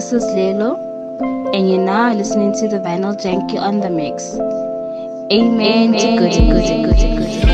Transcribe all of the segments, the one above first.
this is Lelo, and you're now listening to the Vinyl Janky on the Mix. Amen, Amen.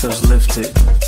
Feels lifted.